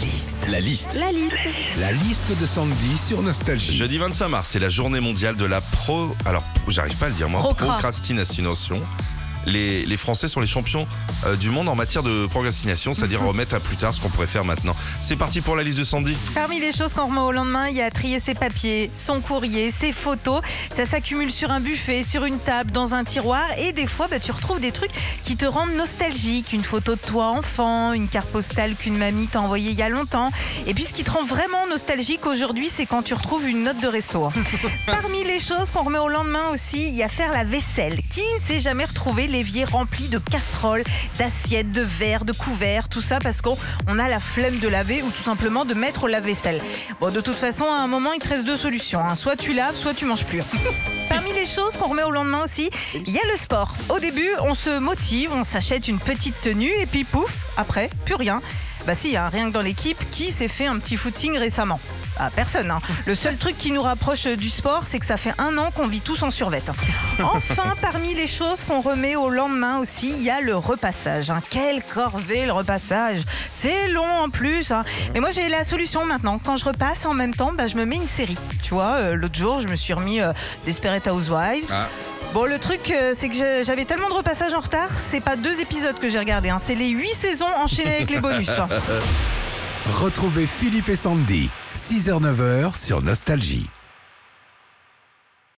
liste. La liste. La liste. La liste de Sandy sur Nostalgie. Jeudi 25 mars, c'est la journée mondiale de la pro. Alors, j'arrive pas à le dire moi. Procra. Procrastination. Les, les Français sont les champions euh, du monde en matière de procrastination, c'est-à-dire remettre à plus tard ce qu'on pourrait faire maintenant. C'est parti pour la liste de Sandy. Parmi les choses qu'on remet au lendemain, il y a trier ses papiers, son courrier, ses photos. Ça s'accumule sur un buffet, sur une table, dans un tiroir. Et des fois, bah, tu retrouves des trucs qui te rendent nostalgique. Une photo de toi enfant, une carte postale qu'une mamie t'a envoyée il y a longtemps. Et puis, ce qui te rend vraiment nostalgique aujourd'hui, c'est quand tu retrouves une note de resto. Parmi les choses qu'on remet au lendemain aussi, il y a faire la vaisselle. Qui ne s'est jamais retrouvé l'évier rempli de casseroles, d'assiettes, de verres, de couverts, tout ça parce qu'on on a la flemme de laver ou tout simplement de mettre au lave-vaisselle. Bon, de toute façon, à un moment, il te reste deux solutions. hein. Soit tu laves, soit tu manges plus. Parmi les choses qu'on remet au lendemain aussi, il y a le sport. Au début, on se motive, on s'achète une petite tenue et puis pouf, après, plus rien. Bah si, hein, rien que dans l'équipe, qui s'est fait un petit footing récemment ah, personne. hein. Le seul truc qui nous rapproche euh, du sport, c'est que ça fait un an qu'on vit tous en survette. Enfin, parmi les choses qu'on remet au lendemain aussi, il y a le repassage. hein. Quelle corvée le repassage C'est long en plus. hein. Mais moi, j'ai la solution maintenant. Quand je repasse en même temps, bah, je me mets une série. Tu vois, euh, l'autre jour, je me suis remis euh, Desperate Housewives. Ah. Bon, le truc, euh, c'est que j'avais tellement de repassage en retard, c'est pas deux épisodes que j'ai regardé, hein, c'est les huit saisons enchaînées avec les bonus. hein. Retrouvez Philippe et Sandy. 6h-9h sur Nostalgie.